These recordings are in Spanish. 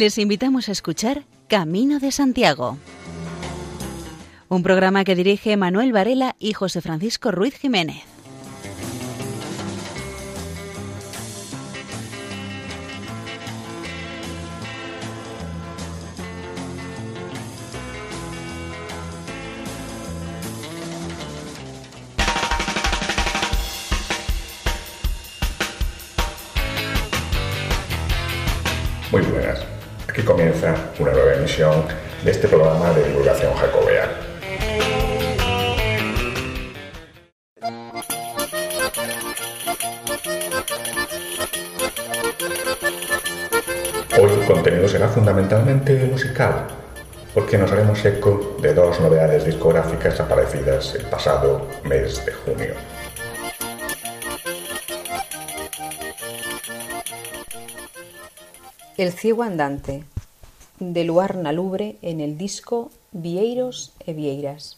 Les invitamos a escuchar Camino de Santiago, un programa que dirige Manuel Varela y José Francisco Ruiz Jiménez. Porque nos haremos eco de dos novedades discográficas aparecidas el pasado mes de junio. El ciego andante, de Luarna Lubre en el disco Vieiros e Vieiras.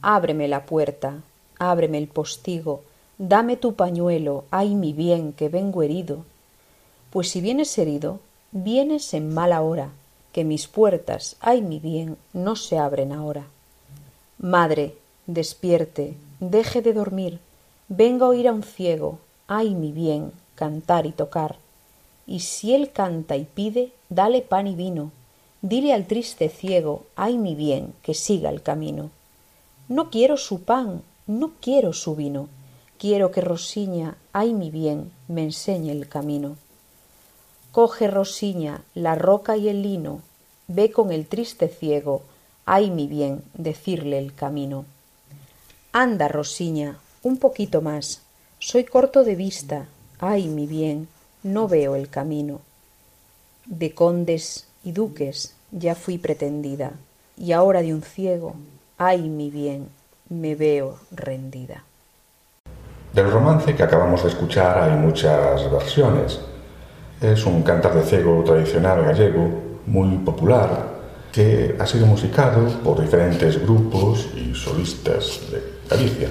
Ábreme la puerta, ábreme el postigo, dame tu pañuelo, ay mi bien, que vengo herido. Pues si vienes herido, vienes en mala hora, que mis puertas, ay mi bien, no se abren ahora. Madre, despierte, deje de dormir, venga a oír a un ciego, ay mi bien, cantar y tocar y si él canta y pide, dale pan y vino. Dile al triste ciego, ay mi bien, que siga el camino. No quiero su pan, no quiero su vino, quiero que Rosiña, ay mi bien, me enseñe el camino. Coge Rosiña la roca y el lino, ve con el triste ciego, ay mi bien, decirle el camino. Anda, Rosiña, un poquito más, soy corto de vista, ay mi bien, no veo el camino. De condes y duques ya fui pretendida, y ahora de un ciego, ay mi bien, me veo rendida. Del romance que acabamos de escuchar hay muchas versiones. Es un cantar de ciego tradicional gallego muy popular que ha sido musicado por diferentes grupos y solistas de Galicia.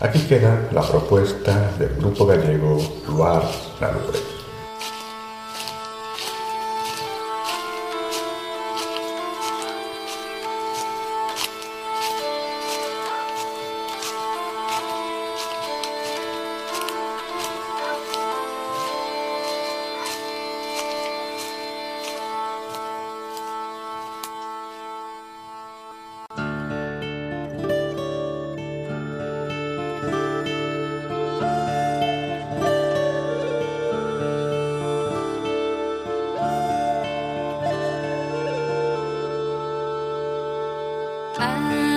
Aquí queda la propuesta del grupo gallego Luar Nalubre. 爱。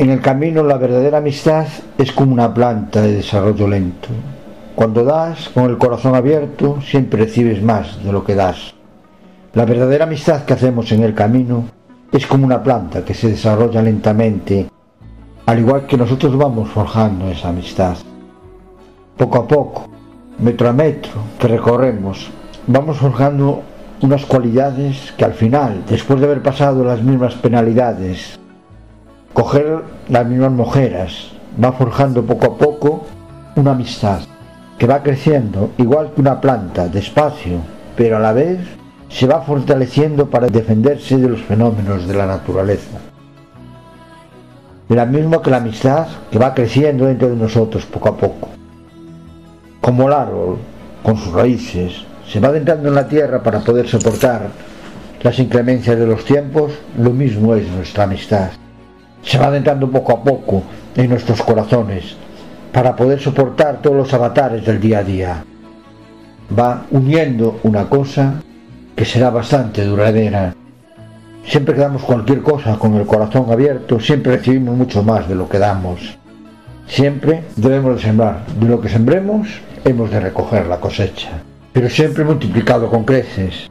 En el camino la verdadera amistad es como una planta de desarrollo lento. Cuando das con el corazón abierto, siempre recibes más de lo que das. La verdadera amistad que hacemos en el camino es como una planta que se desarrolla lentamente, al igual que nosotros vamos forjando esa amistad. Poco a poco, metro a metro que recorremos, vamos forjando unas cualidades que al final, después de haber pasado las mismas penalidades, coger las mismas mojeras, va forjando poco a poco una amistad que va creciendo igual que una planta, despacio, pero a la vez se va fortaleciendo para defenderse de los fenómenos de la naturaleza. De la misma que la amistad que va creciendo dentro de nosotros poco a poco. Como el árbol, con sus raíces, se va adentrando en la tierra para poder soportar las inclemencias de los tiempos, lo mismo es nuestra amistad se va adentrando poco a poco en nuestros corazones para poder soportar todos los avatares del día a día. Va uniendo una cosa que será bastante duradera. Siempre que damos cualquier cosa con el corazón abierto, siempre recibimos mucho más de lo que damos. Siempre debemos de sembrar. De lo que sembremos, hemos de recoger la cosecha. Pero siempre multiplicado con creces.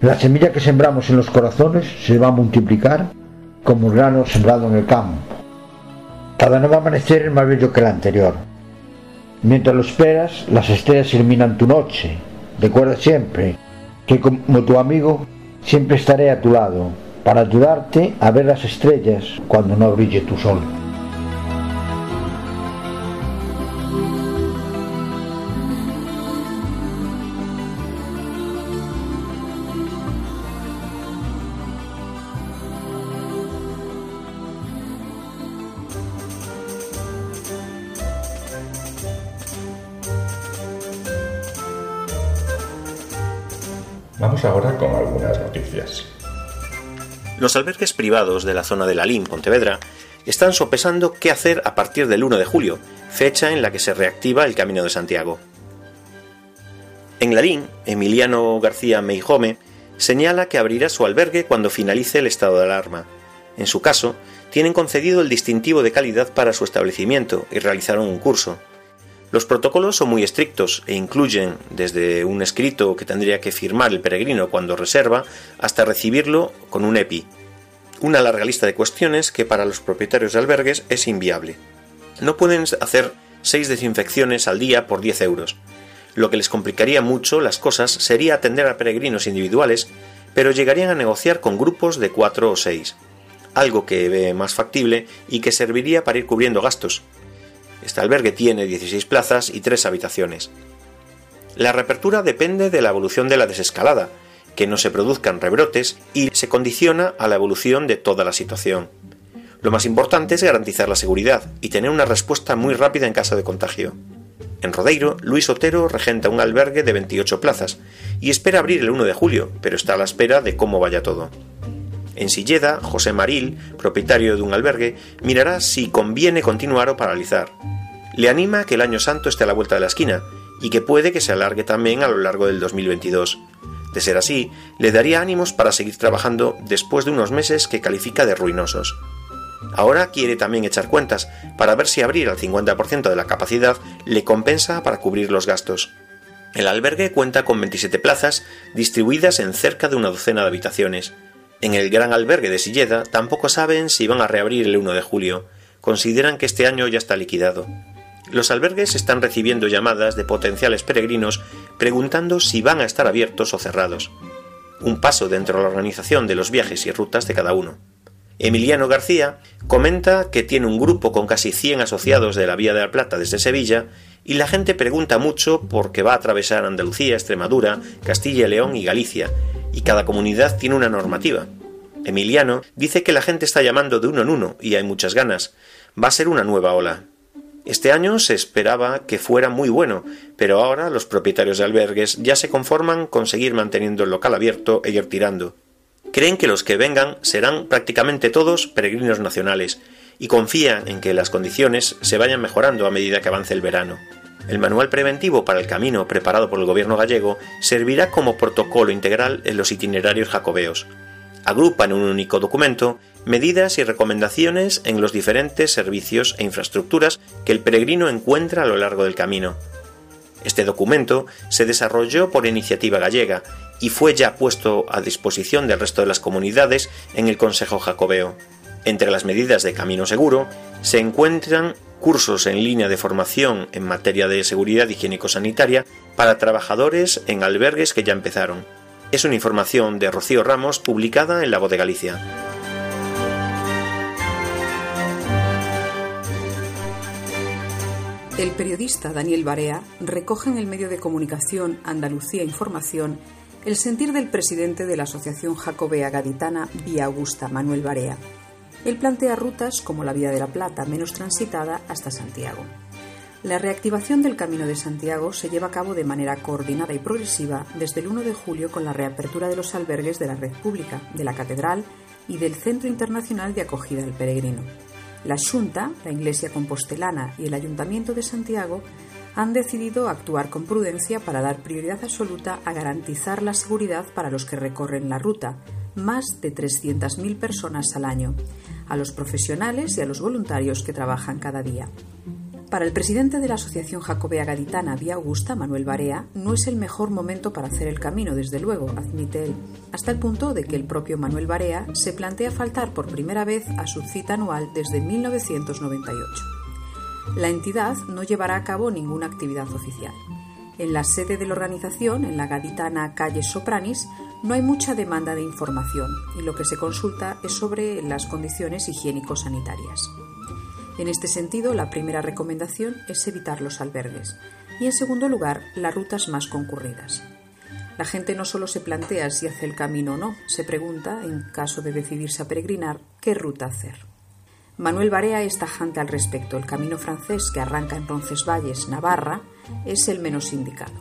La semilla que sembramos en los corazones se va a multiplicar como un grano sembrado en el campo. Cada nuevo amanecer es más bello que el anterior. Mientras lo esperas, las estrellas iluminan tu noche. Recuerda siempre que como tu amigo siempre estaré a tu lado para ayudarte a ver las estrellas cuando no brille tu sol. Los albergues privados de la zona de Lalín, Pontevedra, están sopesando qué hacer a partir del 1 de julio, fecha en la que se reactiva el Camino de Santiago. En Lalín, Emiliano García Meijome señala que abrirá su albergue cuando finalice el estado de alarma. En su caso, tienen concedido el distintivo de calidad para su establecimiento y realizaron un curso. Los protocolos son muy estrictos e incluyen desde un escrito que tendría que firmar el peregrino cuando reserva hasta recibirlo con un EPI. Una larga lista de cuestiones que para los propietarios de albergues es inviable. No pueden hacer seis desinfecciones al día por 10 euros. Lo que les complicaría mucho las cosas sería atender a peregrinos individuales, pero llegarían a negociar con grupos de cuatro o seis, algo que ve más factible y que serviría para ir cubriendo gastos, este albergue tiene 16 plazas y 3 habitaciones. La reapertura depende de la evolución de la desescalada, que no se produzcan rebrotes y se condiciona a la evolución de toda la situación. Lo más importante es garantizar la seguridad y tener una respuesta muy rápida en caso de contagio. En Rodeiro, Luis Otero regenta un albergue de 28 plazas y espera abrir el 1 de julio, pero está a la espera de cómo vaya todo. En Silleda, José Maril, propietario de un albergue, mirará si conviene continuar o paralizar. Le anima que el año santo esté a la vuelta de la esquina y que puede que se alargue también a lo largo del 2022. De ser así, le daría ánimos para seguir trabajando después de unos meses que califica de ruinosos. Ahora quiere también echar cuentas para ver si abrir al 50% de la capacidad le compensa para cubrir los gastos. El albergue cuenta con 27 plazas distribuidas en cerca de una docena de habitaciones. En el gran albergue de Silleda tampoco saben si van a reabrir el 1 de julio. Consideran que este año ya está liquidado. Los albergues están recibiendo llamadas de potenciales peregrinos preguntando si van a estar abiertos o cerrados. Un paso dentro de la organización de los viajes y rutas de cada uno. Emiliano García comenta que tiene un grupo con casi 100 asociados de la Vía de la Plata desde Sevilla y la gente pregunta mucho porque va a atravesar Andalucía, Extremadura, Castilla y León y Galicia y cada comunidad tiene una normativa. Emiliano dice que la gente está llamando de uno en uno y hay muchas ganas. Va a ser una nueva ola. Este año se esperaba que fuera muy bueno, pero ahora los propietarios de albergues ya se conforman con seguir manteniendo el local abierto e ir tirando. Creen que los que vengan serán prácticamente todos peregrinos nacionales y confían en que las condiciones se vayan mejorando a medida que avance el verano. El manual preventivo para el camino preparado por el gobierno gallego servirá como protocolo integral en los itinerarios jacobeos. Agrupa en un único documento medidas y recomendaciones en los diferentes servicios e infraestructuras que el peregrino encuentra a lo largo del camino. Este documento se desarrolló por iniciativa gallega y fue ya puesto a disposición del resto de las comunidades en el Consejo Jacobeo. Entre las medidas de camino seguro se encuentran cursos en línea de formación en materia de seguridad higiénico-sanitaria para trabajadores en albergues que ya empezaron. Es una información de Rocío Ramos publicada en La Voz de Galicia. El periodista Daniel Barea recoge en el medio de comunicación Andalucía Información el sentir del presidente de la Asociación Jacobea Gaditana Vía Augusta, Manuel Barea, él plantea rutas como la Vía de la Plata, menos transitada, hasta Santiago. La reactivación del Camino de Santiago se lleva a cabo de manera coordinada y progresiva desde el 1 de julio con la reapertura de los albergues de la red pública, de la Catedral y del Centro Internacional de Acogida del Peregrino. La Junta, la Iglesia Compostelana y el Ayuntamiento de Santiago han decidido actuar con prudencia para dar prioridad absoluta a garantizar la seguridad para los que recorren la ruta, más de 300.000 personas al año, a los profesionales y a los voluntarios que trabajan cada día. Para el presidente de la Asociación Jacobea Gaditana Vía Augusta, Manuel Barea, no es el mejor momento para hacer el camino, desde luego, admite él, hasta el punto de que el propio Manuel Barea se plantea faltar por primera vez a su cita anual desde 1998. La entidad no llevará a cabo ninguna actividad oficial. En la sede de la organización, en la gaditana calle Sopranis, no hay mucha demanda de información y lo que se consulta es sobre las condiciones higiénico-sanitarias. En este sentido, la primera recomendación es evitar los albergues y, en segundo lugar, las rutas más concurridas. La gente no solo se plantea si hace el camino o no, se pregunta, en caso de decidirse a peregrinar, qué ruta hacer. Manuel Barea es tajante al respecto. El camino francés que arranca en Roncesvalles, Navarra, es el menos indicado.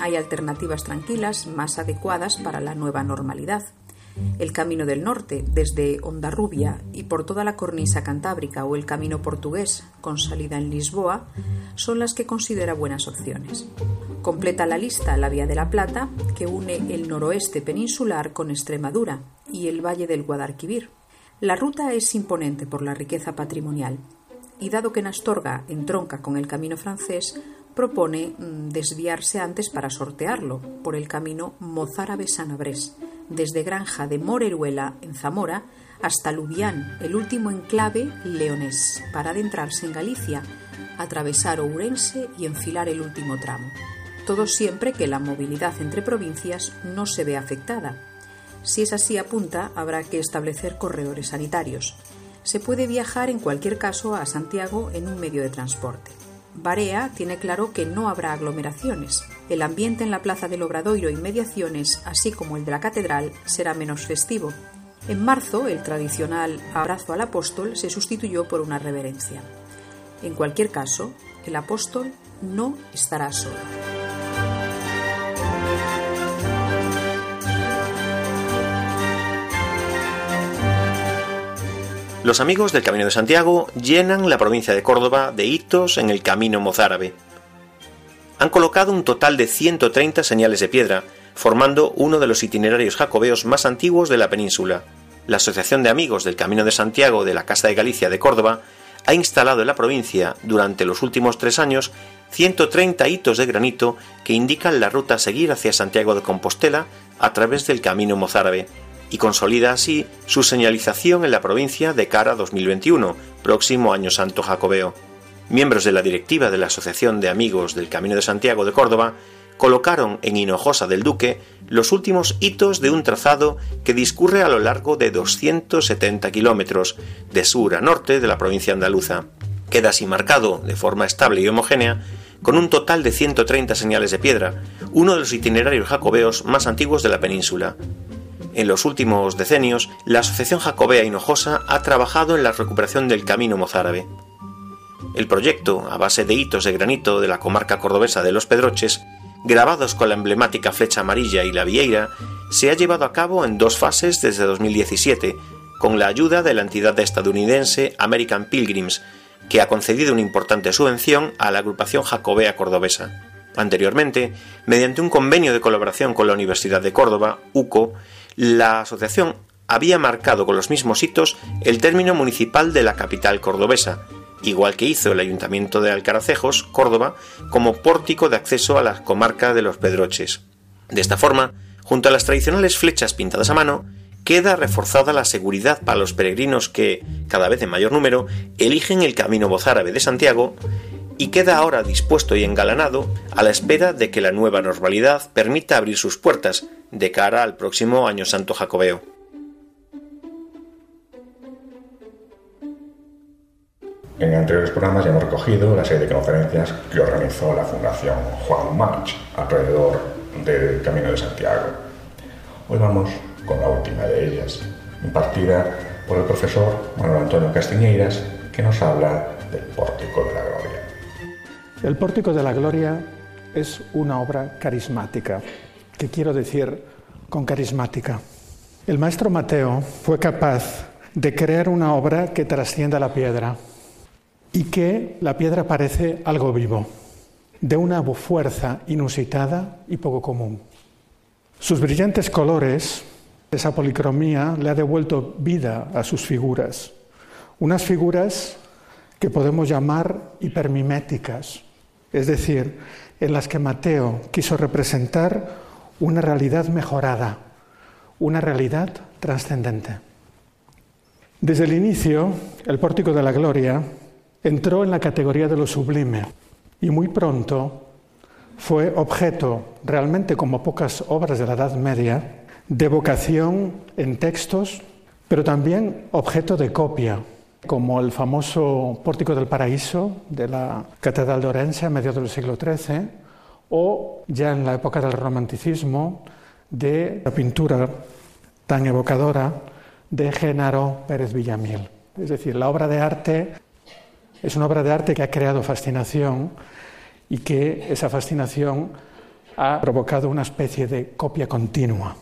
Hay alternativas tranquilas más adecuadas para la nueva normalidad. El Camino del Norte, desde Ondarrubia y por toda la cornisa cantábrica o el Camino portugués, con salida en Lisboa, son las que considera buenas opciones. Completa la lista la Vía de la Plata, que une el noroeste peninsular con Extremadura y el Valle del Guadalquivir. La ruta es imponente por la riqueza patrimonial y dado que en Astorga entronca con el camino francés, propone mm, desviarse antes para sortearlo por el camino Mozárabe-Sanabrés, desde Granja de Moreruela, en Zamora, hasta Lubián, el último enclave leonés, para adentrarse en Galicia, atravesar Ourense y enfilar el último tramo. Todo siempre que la movilidad entre provincias no se ve afectada. Si es así apunta, habrá que establecer corredores sanitarios. Se puede viajar en cualquier caso a Santiago en un medio de transporte. Barea tiene claro que no habrá aglomeraciones. El ambiente en la Plaza del Obradoiro y mediaciones, así como el de la Catedral, será menos festivo. En marzo, el tradicional abrazo al apóstol se sustituyó por una reverencia. En cualquier caso, el apóstol no estará solo. Los amigos del Camino de Santiago llenan la provincia de Córdoba de hitos en el camino mozárabe. Han colocado un total de 130 señales de piedra, formando uno de los itinerarios jacobeos más antiguos de la península. La Asociación de Amigos del Camino de Santiago de la Casa de Galicia de Córdoba ha instalado en la provincia durante los últimos tres años 130 hitos de granito que indican la ruta a seguir hacia Santiago de Compostela a través del camino mozárabe y consolida así su señalización en la provincia de cara a 2021, próximo Año Santo Jacobeo. Miembros de la directiva de la Asociación de Amigos del Camino de Santiago de Córdoba colocaron en Hinojosa del Duque los últimos hitos de un trazado que discurre a lo largo de 270 kilómetros, de sur a norte de la provincia andaluza. Queda así marcado, de forma estable y homogénea, con un total de 130 señales de piedra, uno de los itinerarios jacobeos más antiguos de la península. En los últimos decenios, la Asociación Jacobea Hinojosa ha trabajado en la recuperación del camino mozárabe. El proyecto, a base de hitos de granito de la comarca cordobesa de Los Pedroches, grabados con la emblemática flecha amarilla y la vieira, se ha llevado a cabo en dos fases desde 2017, con la ayuda de la entidad estadounidense American Pilgrims, que ha concedido una importante subvención a la agrupación jacobea cordobesa. Anteriormente, mediante un convenio de colaboración con la Universidad de Córdoba, UCO, la asociación había marcado con los mismos hitos el término municipal de la capital cordobesa, igual que hizo el Ayuntamiento de Alcaracejos, Córdoba, como pórtico de acceso a la comarca de los Pedroches. De esta forma, junto a las tradicionales flechas pintadas a mano, queda reforzada la seguridad para los peregrinos que, cada vez en mayor número, eligen el camino mozárabe de Santiago y queda ahora dispuesto y engalanado a la espera de que la nueva normalidad permita abrir sus puertas de cara al próximo Año Santo Jacobeo. En anteriores programas ya hemos recogido la serie de conferencias que organizó la Fundación Juan March alrededor del Camino de Santiago. Hoy vamos con la última de ellas, impartida por el profesor Manuel Antonio Castiñeiras, que nos habla del Pórtico de la Gloria. El Pórtico de la Gloria es una obra carismática. ¿Qué quiero decir con carismática? El maestro Mateo fue capaz de crear una obra que trascienda la piedra y que la piedra parece algo vivo, de una fuerza inusitada y poco común. Sus brillantes colores, esa policromía, le ha devuelto vida a sus figuras, unas figuras que podemos llamar hipermiméticas, es decir, en las que Mateo quiso representar una realidad mejorada, una realidad trascendente. Desde el inicio, el Pórtico de la Gloria entró en la categoría de lo sublime y muy pronto fue objeto, realmente como pocas obras de la Edad Media, de vocación en textos, pero también objeto de copia como el famoso Pórtico del Paraíso de la Catedral de Orense a mediados del siglo XIII, o ya en la época del romanticismo de la pintura tan evocadora de Genaro Pérez Villamil. Es decir, la obra de arte es una obra de arte que ha creado fascinación y que esa fascinación ha provocado una especie de copia continua.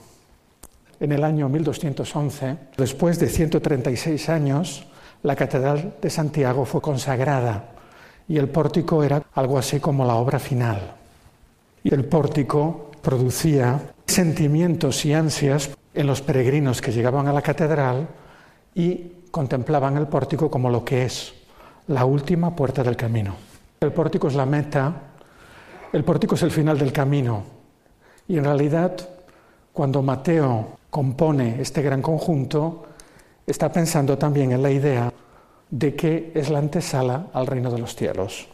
En el año 1211, después de 136 años, la Catedral de Santiago fue consagrada y el pórtico era algo así como la obra final. Y el pórtico producía sentimientos y ansias en los peregrinos que llegaban a la catedral y contemplaban el pórtico como lo que es, la última puerta del camino. El pórtico es la meta el pórtico es el final del camino. Y en realidad, cuando Mateo compone este gran conjunto, está pensando también en la idea de que es la antesala al reino de los cielos.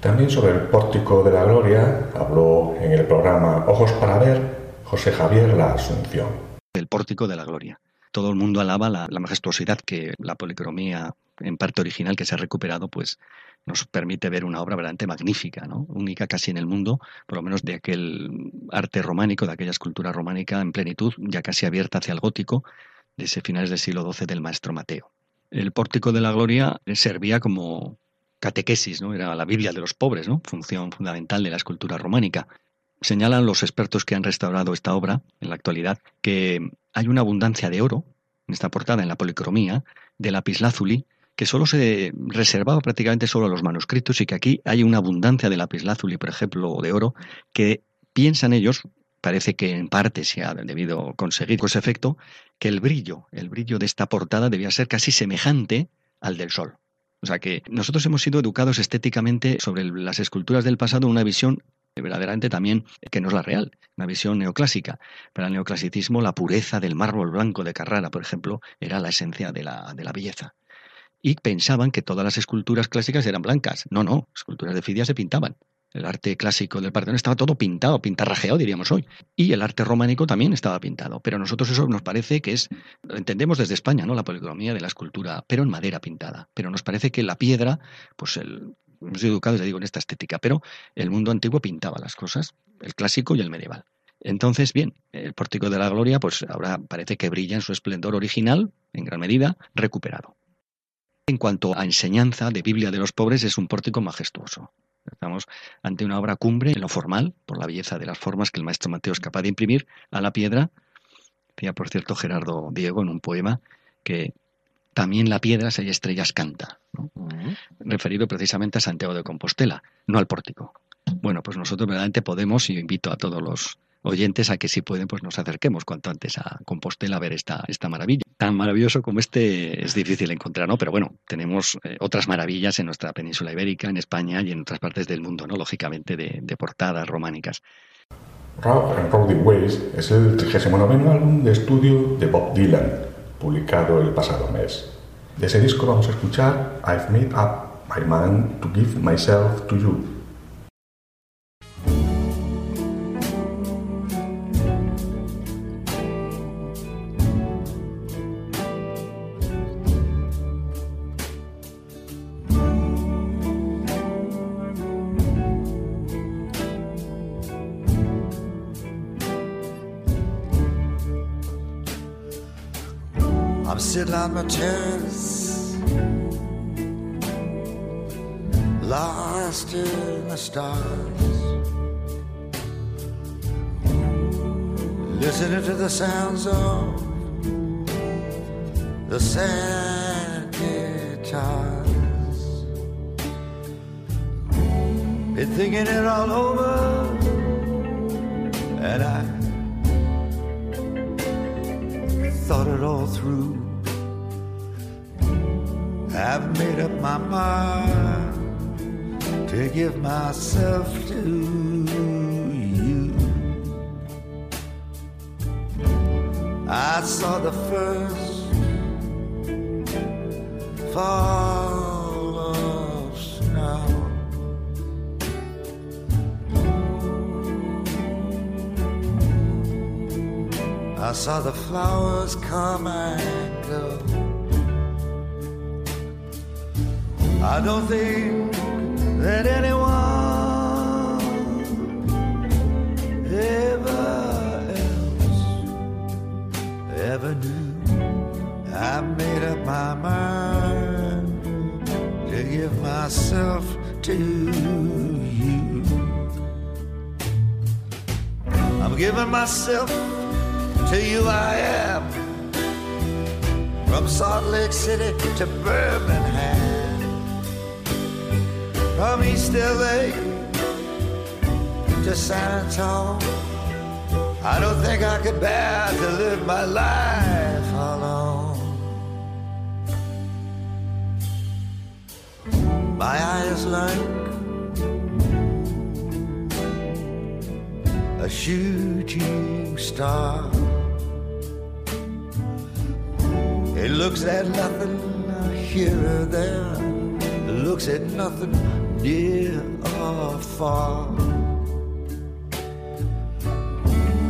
También sobre el pórtico de la gloria habló en el programa Ojos para ver José Javier La Asunción. El pórtico de la gloria. Todo el mundo alaba la, majestuosidad que la policromía en parte original que se ha recuperado, pues nos permite ver una obra verdaderamente magnífica, ¿no? única casi en el mundo, por lo menos de aquel arte románico, de aquella escultura románica en plenitud, ya casi abierta hacia el gótico, de ese finales del siglo XII del maestro Mateo. El pórtico de la gloria servía como catequesis, ¿no? era la Biblia de los pobres, ¿no? función fundamental de la escultura románica. Señalan los expertos que han restaurado esta obra en la actualidad que hay una abundancia de oro en esta portada, en la policromía, de lapislázuli, que solo se reservaba prácticamente solo a los manuscritos y que aquí hay una abundancia de lapislázuli, por ejemplo, o de oro, que piensan ellos, parece que en parte se ha debido conseguir con ese efecto, que el brillo, el brillo de esta portada debía ser casi semejante al del sol. O sea que nosotros hemos sido educados estéticamente sobre las esculturas del pasado una visión verdaderamente también que no es la real, una visión neoclásica. Para el neoclasicismo la pureza del mármol blanco de Carrara, por ejemplo, era la esencia de la, de la belleza y pensaban que todas las esculturas clásicas eran blancas. No, no, esculturas de Fidia se pintaban. El arte clásico del Partenón estaba todo pintado, pintarrajeado, diríamos hoy. Y el arte románico también estaba pintado. Pero nosotros eso nos parece que es, lo entendemos desde España, ¿no? La policromía de la escultura, pero en madera pintada. Pero nos parece que la piedra, pues el, hemos sido educados, ya digo, en esta estética, pero el mundo antiguo pintaba las cosas, el clásico y el medieval. Entonces, bien, el pórtico de la gloria, pues ahora parece que brilla en su esplendor original, en gran medida, recuperado. En cuanto a enseñanza de Biblia de los pobres, es un pórtico majestuoso. Estamos ante una obra cumbre en lo formal, por la belleza de las formas que el maestro Mateo es capaz de imprimir a la piedra. Decía, por cierto, Gerardo Diego en un poema que también la piedra, si hay estrellas, canta, referido precisamente a Santiago de Compostela, no al pórtico. Bueno, pues nosotros verdaderamente podemos, y invito a todos los oyentes a que si pueden pues nos acerquemos cuanto antes a Compostela a ver esta, esta maravilla. Tan maravilloso como este es difícil encontrar, ¿no? Pero bueno, tenemos eh, otras maravillas en nuestra península ibérica, en España y en otras partes del mundo, ¿no? Lógicamente de, portadas románicas. Rock and Roading Ways es el 39 álbum de estudio de Bob Dylan, publicado el pasado mes. De ese disco vamos a escuchar I've Made Up My Mind to Give Myself to You, my terrace, lost in the stars, listening to the sounds of the sad guitars. Been thinking it all over, and I thought it all through. I've made up my mind to give myself to you. I saw the first fall of snow. I saw the flowers come and go. I don't think that anyone ever else ever knew. I made up my mind to give myself to you. I'm giving myself to you, I am. From Salt Lake City to Birmingham from East LA to San Antonio. I don't think I could bear to live my life alone. My eyes like a shooting star. It looks at nothing here or there, it looks at nothing near or far.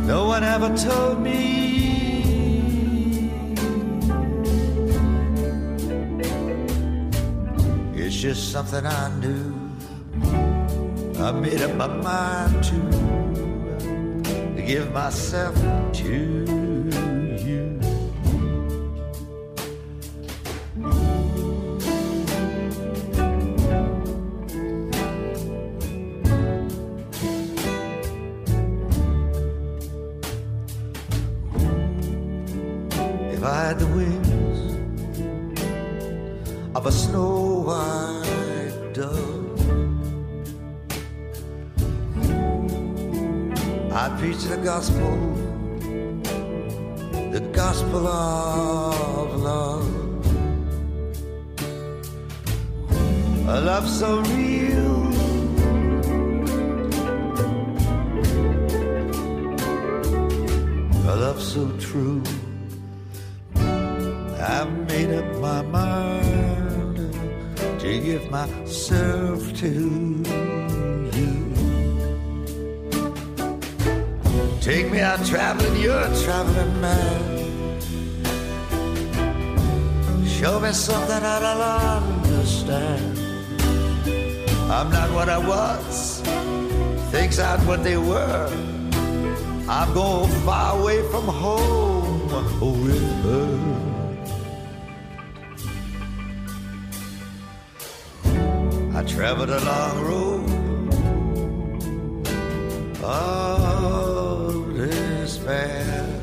No one ever told me it's just something I knew. I made up my mind to, to give myself to myself to you. Take me out traveling, you're a traveling man. Show me something I don't understand. I'm not what I was, things aren't what they were. I'm going far away from home her. Traveled a long road of despair.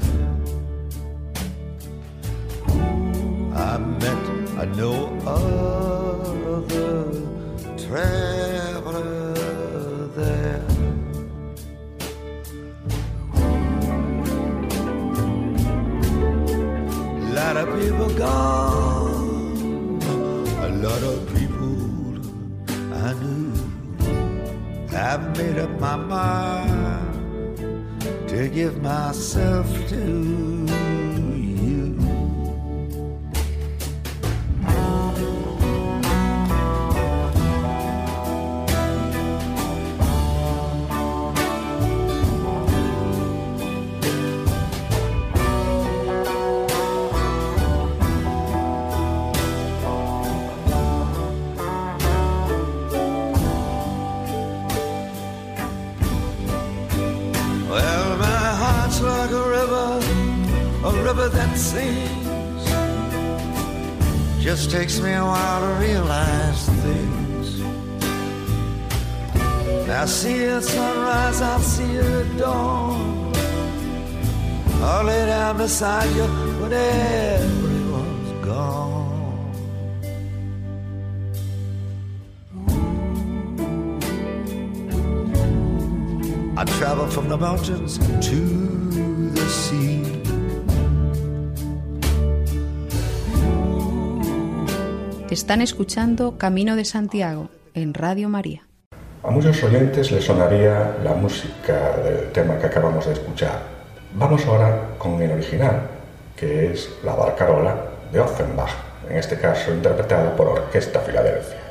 I met a no other myself to mountains to the sea. Están escuchando Camino de Santiago en Radio María. A muchos oyentes les sonaría la música del tema que acabamos de escuchar. Vamos ahora con el original, que es La Barcarola de Offenbach, en este caso interpretada por Orquesta Filadelfia.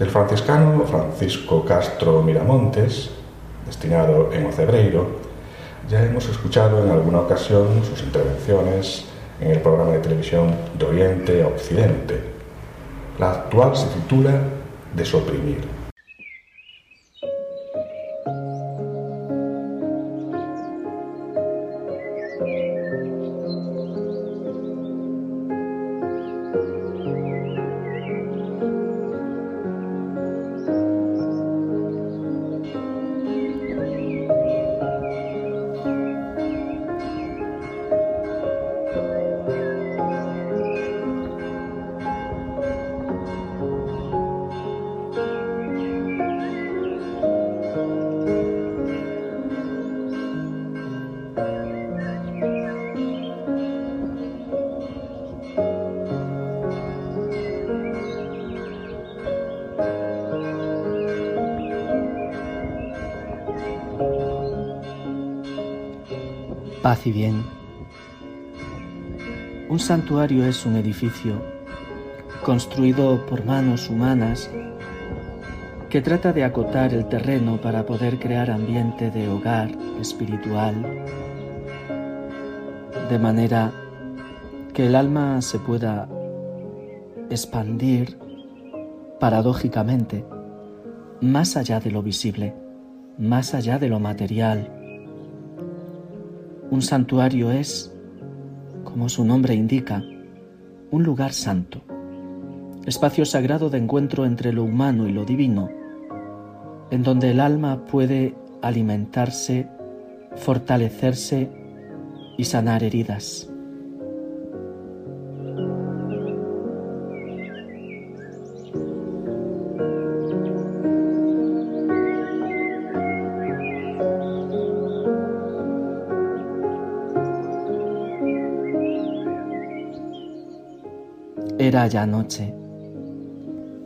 Del franciscano Francisco Castro Miramontes, destinado en Ocebreiro, ya hemos escuchado en alguna ocasión sus intervenciones en el programa de televisión de Oriente a Occidente. La actual se titula Desoprimir. Y bien. Un santuario es un edificio construido por manos humanas que trata de acotar el terreno para poder crear ambiente de hogar espiritual, de manera que el alma se pueda expandir paradójicamente más allá de lo visible, más allá de lo material, un santuario es, como su nombre indica, un lugar santo, espacio sagrado de encuentro entre lo humano y lo divino, en donde el alma puede alimentarse, fortalecerse y sanar heridas. Ya noche.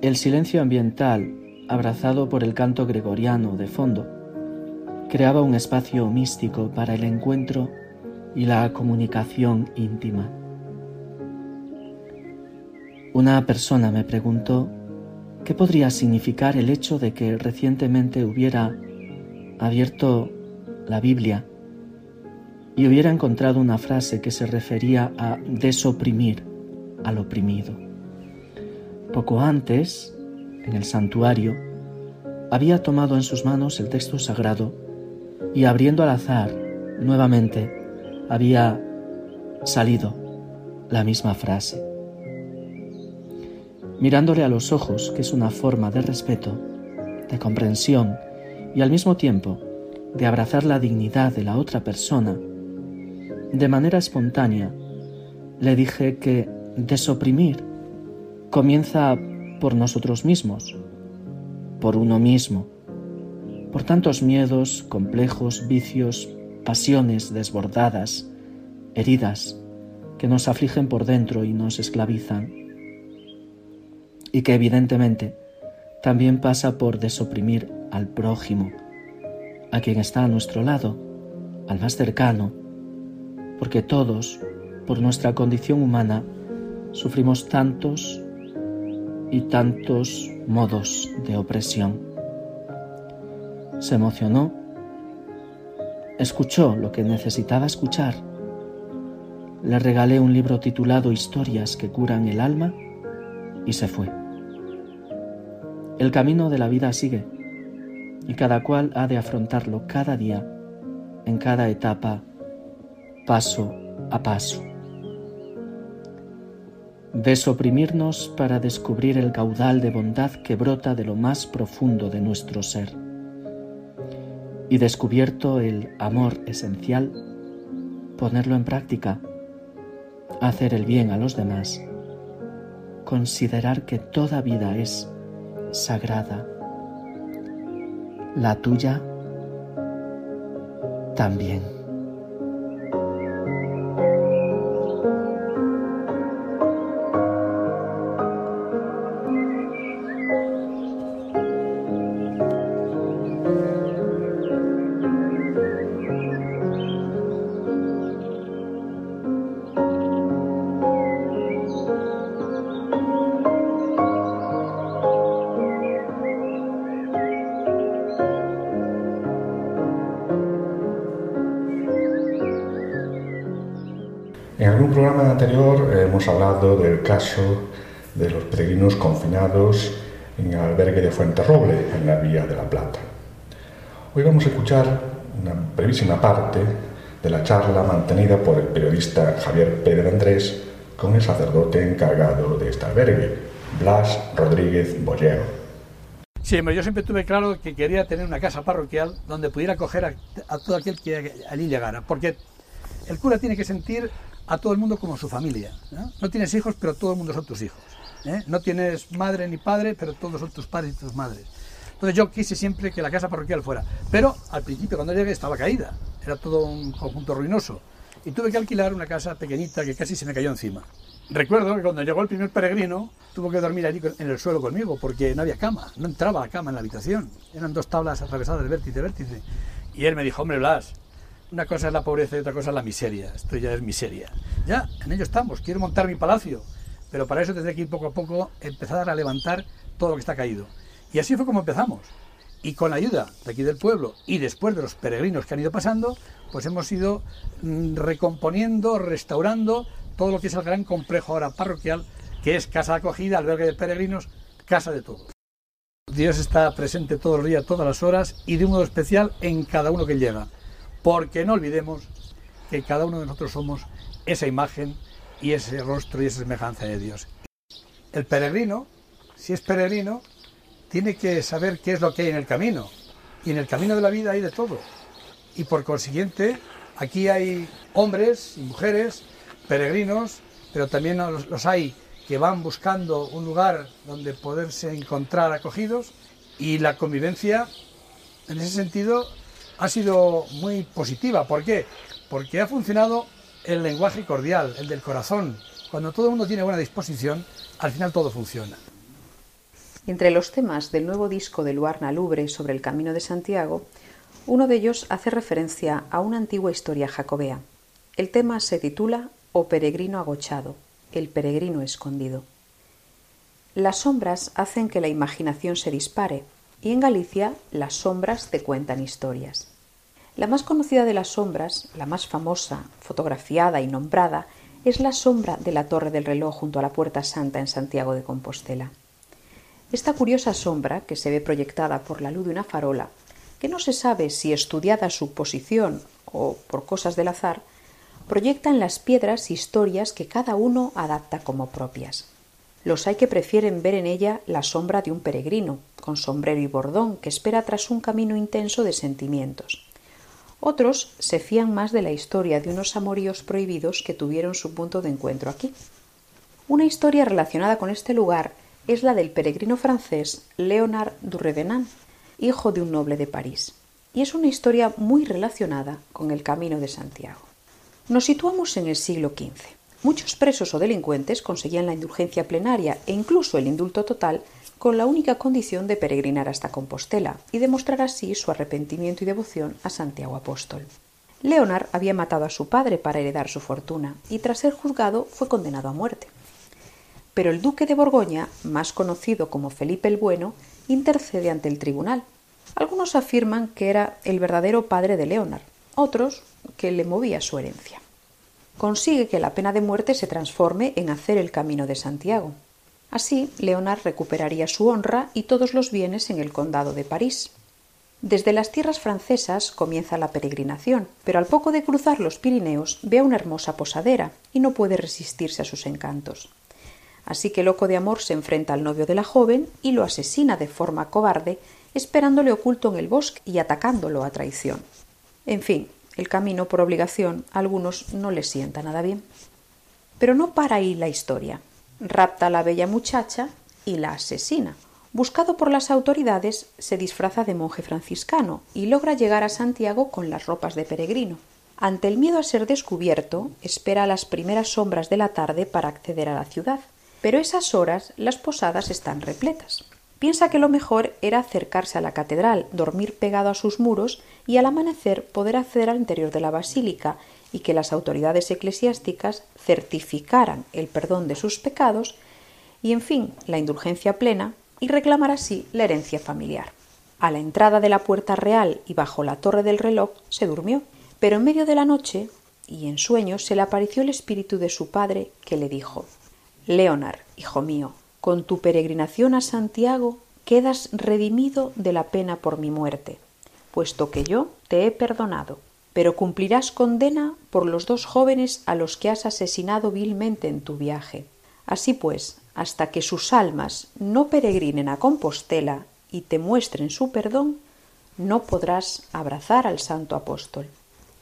El silencio ambiental, abrazado por el canto gregoriano de fondo, creaba un espacio místico para el encuentro y la comunicación íntima. Una persona me preguntó qué podría significar el hecho de que recientemente hubiera abierto la Biblia y hubiera encontrado una frase que se refería a desoprimir al oprimido. Poco antes, en el santuario, había tomado en sus manos el texto sagrado y abriendo al azar, nuevamente, había salido la misma frase. Mirándole a los ojos, que es una forma de respeto, de comprensión y al mismo tiempo de abrazar la dignidad de la otra persona, de manera espontánea, le dije que desoprimir comienza por nosotros mismos, por uno mismo, por tantos miedos, complejos, vicios, pasiones desbordadas, heridas que nos afligen por dentro y nos esclavizan, y que evidentemente también pasa por desoprimir al prójimo, a quien está a nuestro lado, al más cercano, porque todos, por nuestra condición humana, sufrimos tantos y tantos modos de opresión. Se emocionó, escuchó lo que necesitaba escuchar, le regalé un libro titulado Historias que curan el alma y se fue. El camino de la vida sigue y cada cual ha de afrontarlo cada día, en cada etapa, paso a paso desoprimirnos para descubrir el caudal de bondad que brota de lo más profundo de nuestro ser. Y descubierto el amor esencial, ponerlo en práctica, hacer el bien a los demás, considerar que toda vida es sagrada, la tuya también. Del caso de los peregrinos confinados en el albergue de Fuenterroble, en la Vía de la Plata. Hoy vamos a escuchar una brevísima parte de la charla mantenida por el periodista Javier Pérez Andrés con el sacerdote encargado de este albergue, Blas Rodríguez Bollero. Sí, yo siempre tuve claro que quería tener una casa parroquial donde pudiera acoger a, todo aquel que allí llegara, porque el cura tiene que sentir a todo el mundo como su familia. No, tienes hijos, pero todo el mundo son tus hijos. ¿eh? No tienes madre ni padre, pero todos son tus padres y tus madres. Entonces yo quise siempre que la casa parroquial fuera. Pero al principio, cuando llegué, estaba caída. Era todo un conjunto ruinoso. Y tuve que alquilar una casa pequeñita que casi se me cayó encima. Recuerdo que cuando llegó el primer peregrino, tuvo que dormir allí en el suelo conmigo, porque no había cama, no entraba la cama en la habitación. Eran dos tablas atravesadas de vértice a vértice. Y él me dijo, hombre Blas, una cosa es la pobreza y otra cosa es la miseria. Esto ya es miseria. Ya, en ello estamos. Quiero montar mi palacio. Pero para eso tendré que ir poco a poco, empezar a levantar todo lo que está caído. Y así fue como empezamos. Y con la ayuda de aquí del pueblo y después de los peregrinos que han ido pasando, pues hemos ido mm, recomponiendo, restaurando todo lo que es el gran complejo ahora parroquial, que es casa de acogida, albergue de peregrinos, casa de todos. Dios está presente todo el día, todas las horas y de un modo especial en cada uno que llega. Porque no olvidemos que cada uno de nosotros somos esa imagen y ese rostro y esa semejanza de Dios. El peregrino, si es peregrino, tiene que saber qué es lo que hay en el camino. Y en el camino de la vida hay de todo. Y por consiguiente, aquí hay hombres y mujeres peregrinos, pero también los, hay que van buscando un lugar donde poderse encontrar acogidos y la convivencia en ese sentido ha sido muy positiva. ¿Por qué? Porque ha funcionado el lenguaje cordial, el del corazón. Cuando todo el mundo tiene buena disposición, al final todo funciona. Entre los temas del nuevo disco de Luarna Lubre sobre el Camino de Santiago, uno de ellos hace referencia a una antigua historia jacobea. El tema se titula o peregrino agochado, el peregrino escondido. Las sombras hacen que la imaginación se dispare, y en Galicia las sombras te cuentan historias. La más conocida de las sombras, la más famosa, fotografiada y nombrada, es la sombra de la torre del reloj junto a la Puerta Santa en Santiago de Compostela. Esta curiosa sombra, que se ve proyectada por la luz de una farola, que no se sabe si estudiada su posición o por cosas del azar, proyecta en las piedras historias que cada uno adapta como propias. Los hay que prefieren ver en ella la sombra de un peregrino, con sombrero y bordón, que espera tras un camino intenso de sentimientos. Otros se fían más de la historia de unos amoríos prohibidos que tuvieron su punto de encuentro aquí. Una historia relacionada con este lugar es la del peregrino francés Léonard du Revenant, hijo de un noble de París, y es una historia muy relacionada con el Camino de Santiago. Nos situamos en el siglo XV. Muchos presos o delincuentes conseguían la indulgencia plenaria e incluso el indulto total con la única condición de peregrinar hasta Compostela y demostrar así su arrepentimiento y devoción a Santiago Apóstol. Leonard había matado a su padre para heredar su fortuna y tras ser juzgado fue condenado a muerte. Pero el duque de Borgoña, más conocido como Felipe el Bueno, intercede ante el tribunal. Algunos afirman que era el verdadero padre de Leonard, otros que le movía su herencia. Consigue que la pena de muerte se transforme en hacer el camino de Santiago. Así, Leonard recuperaría su honra y todos los bienes en el condado de París. Desde las tierras francesas comienza la peregrinación, pero al poco de cruzar los Pirineos ve a una hermosa posadera y no puede resistirse a sus encantos. Así que loco de amor se enfrenta al novio de la joven y lo asesina de forma cobarde, esperándole oculto en el bosque y atacándolo a traición. En fin, el camino por obligación a algunos no les sienta nada bien. Pero no para ahí la historia. Rapta a la bella muchacha y la asesina. Buscado por las autoridades, se disfraza de monje franciscano y logra llegar a Santiago con las ropas de peregrino. Ante el miedo a ser descubierto, espera las primeras sombras de la tarde para acceder a la ciudad. Pero esas horas las posadas están repletas. Piensa que lo mejor era acercarse a la catedral, dormir pegado a sus muros y al amanecer poder acceder al interior de la basílica y que las autoridades eclesiásticas certificaran el perdón de sus pecados y, en fin, la indulgencia plena y reclamar así la herencia familiar. A la entrada de la puerta real y bajo la torre del reloj se durmió, pero en medio de la noche y en sueños se le apareció el espíritu de su padre, que le dijo Leonard, hijo mío, con tu peregrinación a Santiago quedas redimido de la pena por mi muerte, puesto que yo te he perdonado, pero cumplirás condena por los dos jóvenes a los que has asesinado vilmente en tu viaje. Así pues, hasta que sus almas no peregrinen a Compostela y te muestren su perdón, no podrás abrazar al santo apóstol.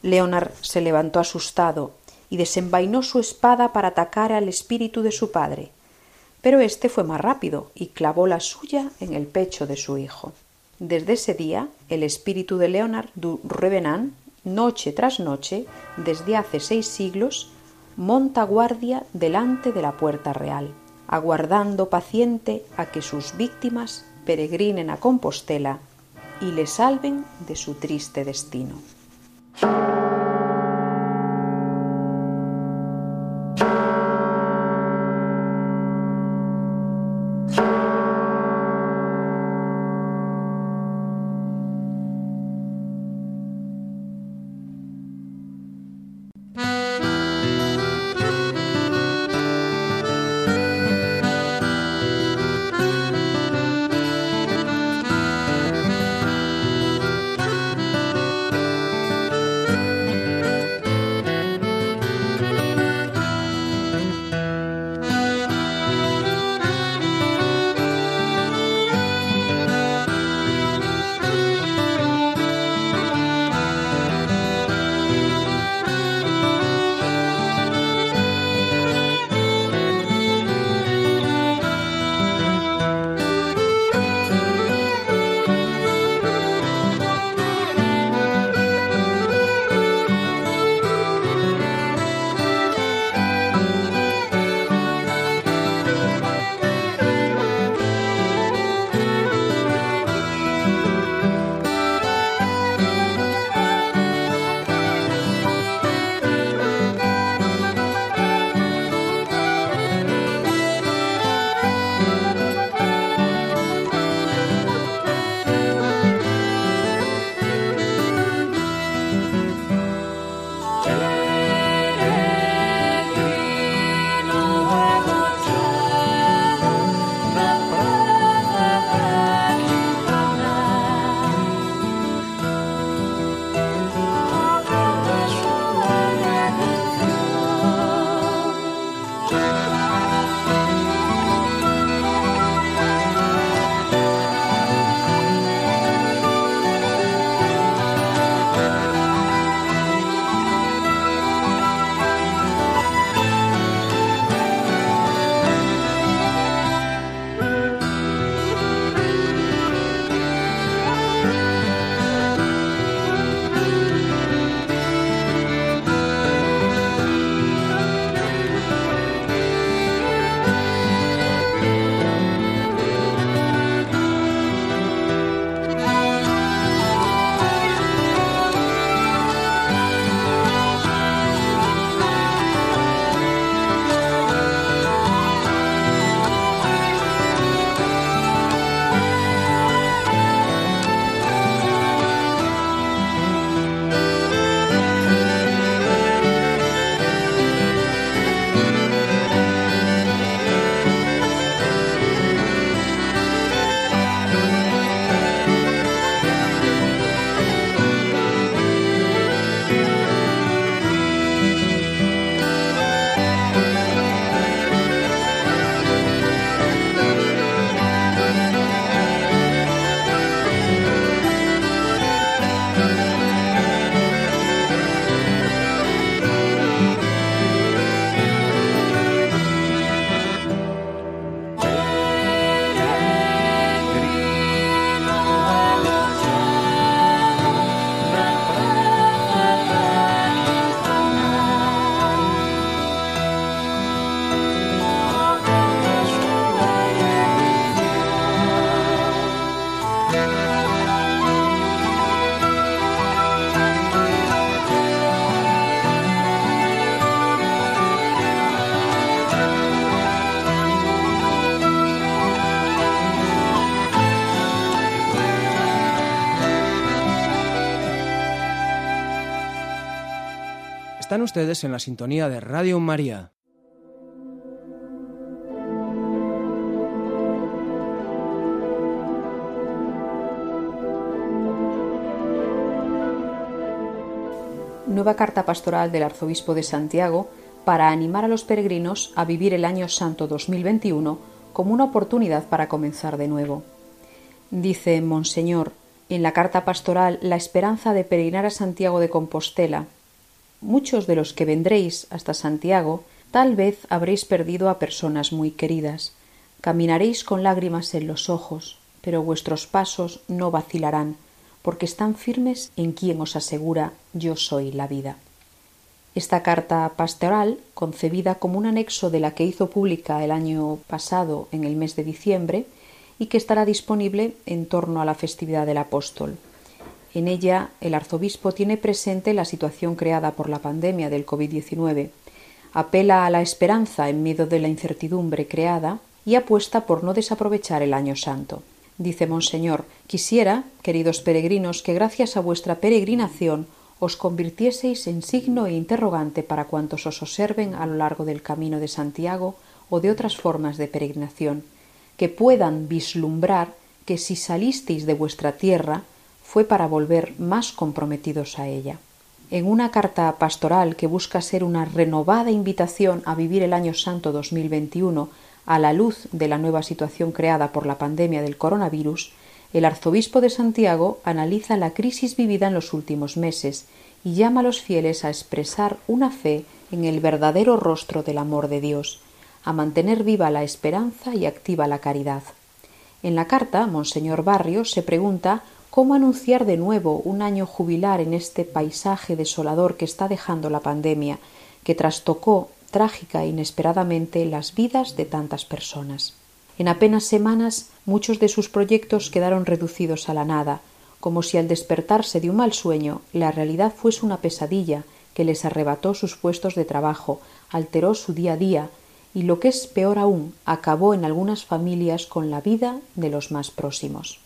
Leonard se levantó asustado y desenvainó su espada para atacar al espíritu de su padre, pero éste fue más rápido y clavó la suya en el pecho de su hijo. Desde ese día, el espíritu de Leonard du Revenant, noche tras noche, desde hace seis siglos, monta guardia delante de la puerta real, aguardando paciente a que sus víctimas peregrinen a Compostela y le salven de su triste destino. Están ustedes en la sintonía de Radio María. Nueva carta pastoral del Arzobispo de Santiago para animar a los peregrinos a vivir el año santo 2021 como una oportunidad para comenzar de nuevo. Dice Monseñor en la carta pastoral La esperanza de peregrinar a Santiago de Compostela. Muchos de los que vendréis hasta Santiago tal vez habréis perdido a personas muy queridas. Caminaréis con lágrimas en los ojos, pero vuestros pasos no vacilarán, porque están firmes en quien os asegura yo soy la vida. Esta carta pastoral, concebida como un anexo de la que hizo pública el año pasado en el mes de diciembre, y que estará disponible en torno a la festividad del apóstol. En ella, el arzobispo tiene presente la situación creada por la pandemia del COVID-19, apela a la esperanza en medio de la incertidumbre creada y apuesta por no desaprovechar el año santo. Dice Monseñor, quisiera, queridos peregrinos, que gracias a vuestra peregrinación os convirtieseis en signo e interrogante para cuantos os observen a lo largo del camino de Santiago o de otras formas de peregrinación, que puedan vislumbrar que si salisteis de vuestra tierra fue para volver más comprometidos a ella. En una carta pastoral que busca ser una renovada invitación a vivir el año santo 2021 a la luz de la nueva situación creada por la pandemia del coronavirus, el arzobispo de Santiago analiza la crisis vivida en los últimos meses y llama a los fieles a expresar una fe en el verdadero rostro del amor de Dios, a mantener viva la esperanza y activa la caridad. En la carta, Monseñor Barrio se pregunta cómo anunciar de nuevo un año jubilar en este paisaje desolador que está dejando la pandemia, que trastocó trágica e inesperadamente las vidas de tantas personas. En apenas semanas muchos de sus proyectos quedaron reducidos a la nada, como si al despertarse de un mal sueño la realidad fuese una pesadilla que les arrebató sus puestos de trabajo, alteró su día a día y lo que es peor aún, acabó en algunas familias con la vida de los más próximos.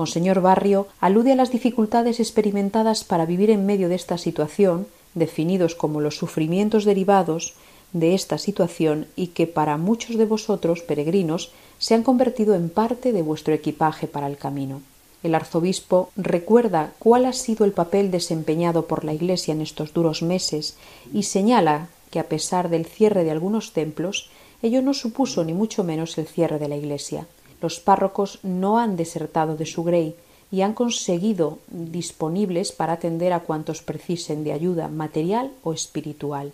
Monseñor Barrio alude a las dificultades experimentadas para vivir en medio de esta situación, definidos como los sufrimientos derivados de esta situación y que para muchos de vosotros, peregrinos, se han convertido en parte de vuestro equipaje para el camino. El arzobispo recuerda cuál ha sido el papel desempeñado por la Iglesia en estos duros meses y señala que a pesar del cierre de algunos templos, ello no supuso ni mucho menos el cierre de la Iglesia. Los párrocos no han desertado de su grey y han conseguido disponibles para atender a cuantos precisen de ayuda material o espiritual.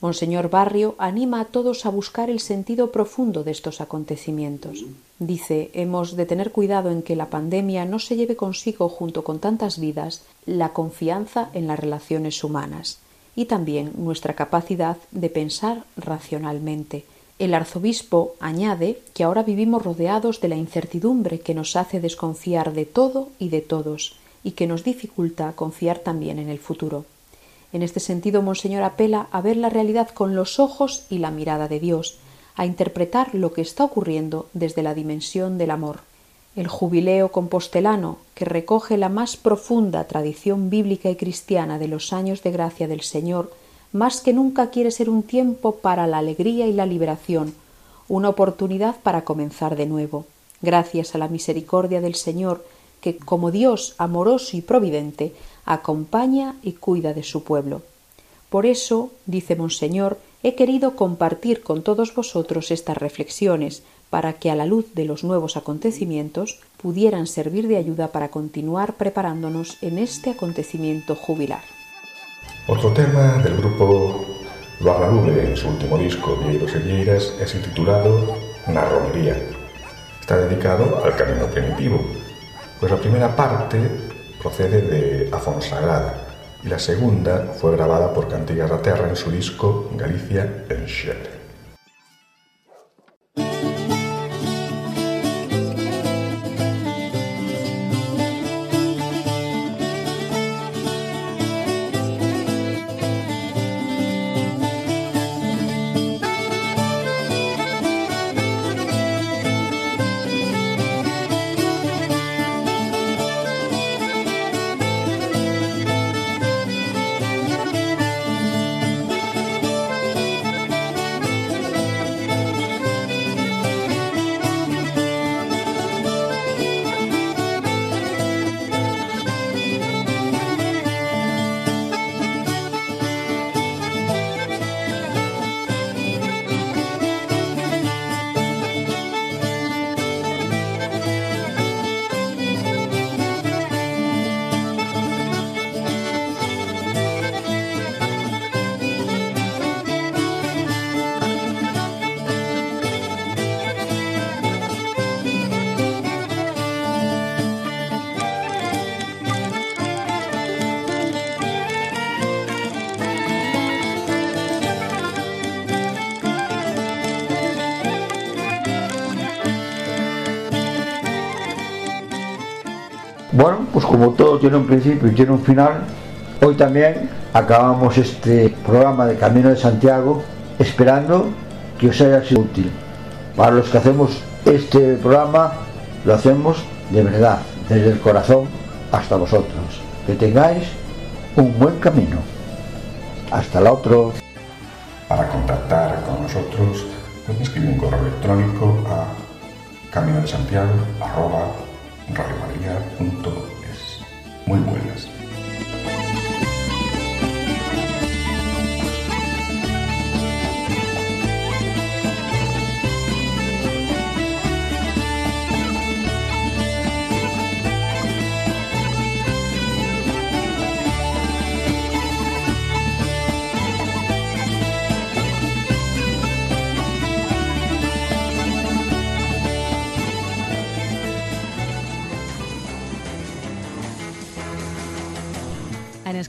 Monseñor Barrio anima a todos a buscar el sentido profundo de estos acontecimientos. Dice, hemos de tener cuidado en que la pandemia no se lleve consigo, junto con tantas vidas, la confianza en las relaciones humanas y también nuestra capacidad de pensar racionalmente. El arzobispo añade que ahora vivimos rodeados de la incertidumbre que nos hace desconfiar de todo y de todos, y que nos dificulta confiar también en el futuro. En este sentido, Monseñor apela a ver la realidad con los ojos y la mirada de Dios, a interpretar lo que está ocurriendo desde la dimensión del amor. El jubileo compostelano, que recoge la más profunda tradición bíblica y cristiana de los años de gracia del Señor, más que nunca quiere ser un tiempo para la alegría y la liberación, una oportunidad para comenzar de nuevo, gracias a la misericordia del Señor, que como Dios amoroso y providente acompaña y cuida de su pueblo. Por eso, dice Monseñor, he querido compartir con todos vosotros estas reflexiones, para que a la luz de los nuevos acontecimientos pudieran servir de ayuda para continuar preparándonos en este acontecimiento jubilar. Otro tema del grupo Luarna Lubre en su último disco, Vieiros y Vieiras, es intitulado Una romería. Está dedicado al camino primitivo, pues la primera parte procede de Afonsagrada y la segunda fue grabada por Cantigas da Terra en su disco Galicia en Xete. Bueno, pues como todo tiene un principio y tiene un final, hoy también acabamos este programa de Camino de Santiago esperando que os haya sido útil. Para los que hacemos este programa, lo hacemos de verdad, desde el corazón hasta vosotros. Que tengáis un buen camino. Hasta la otro. Para contactar con nosotros, pueden escribir un correo electrónico a camino de Santiago Muy buenas.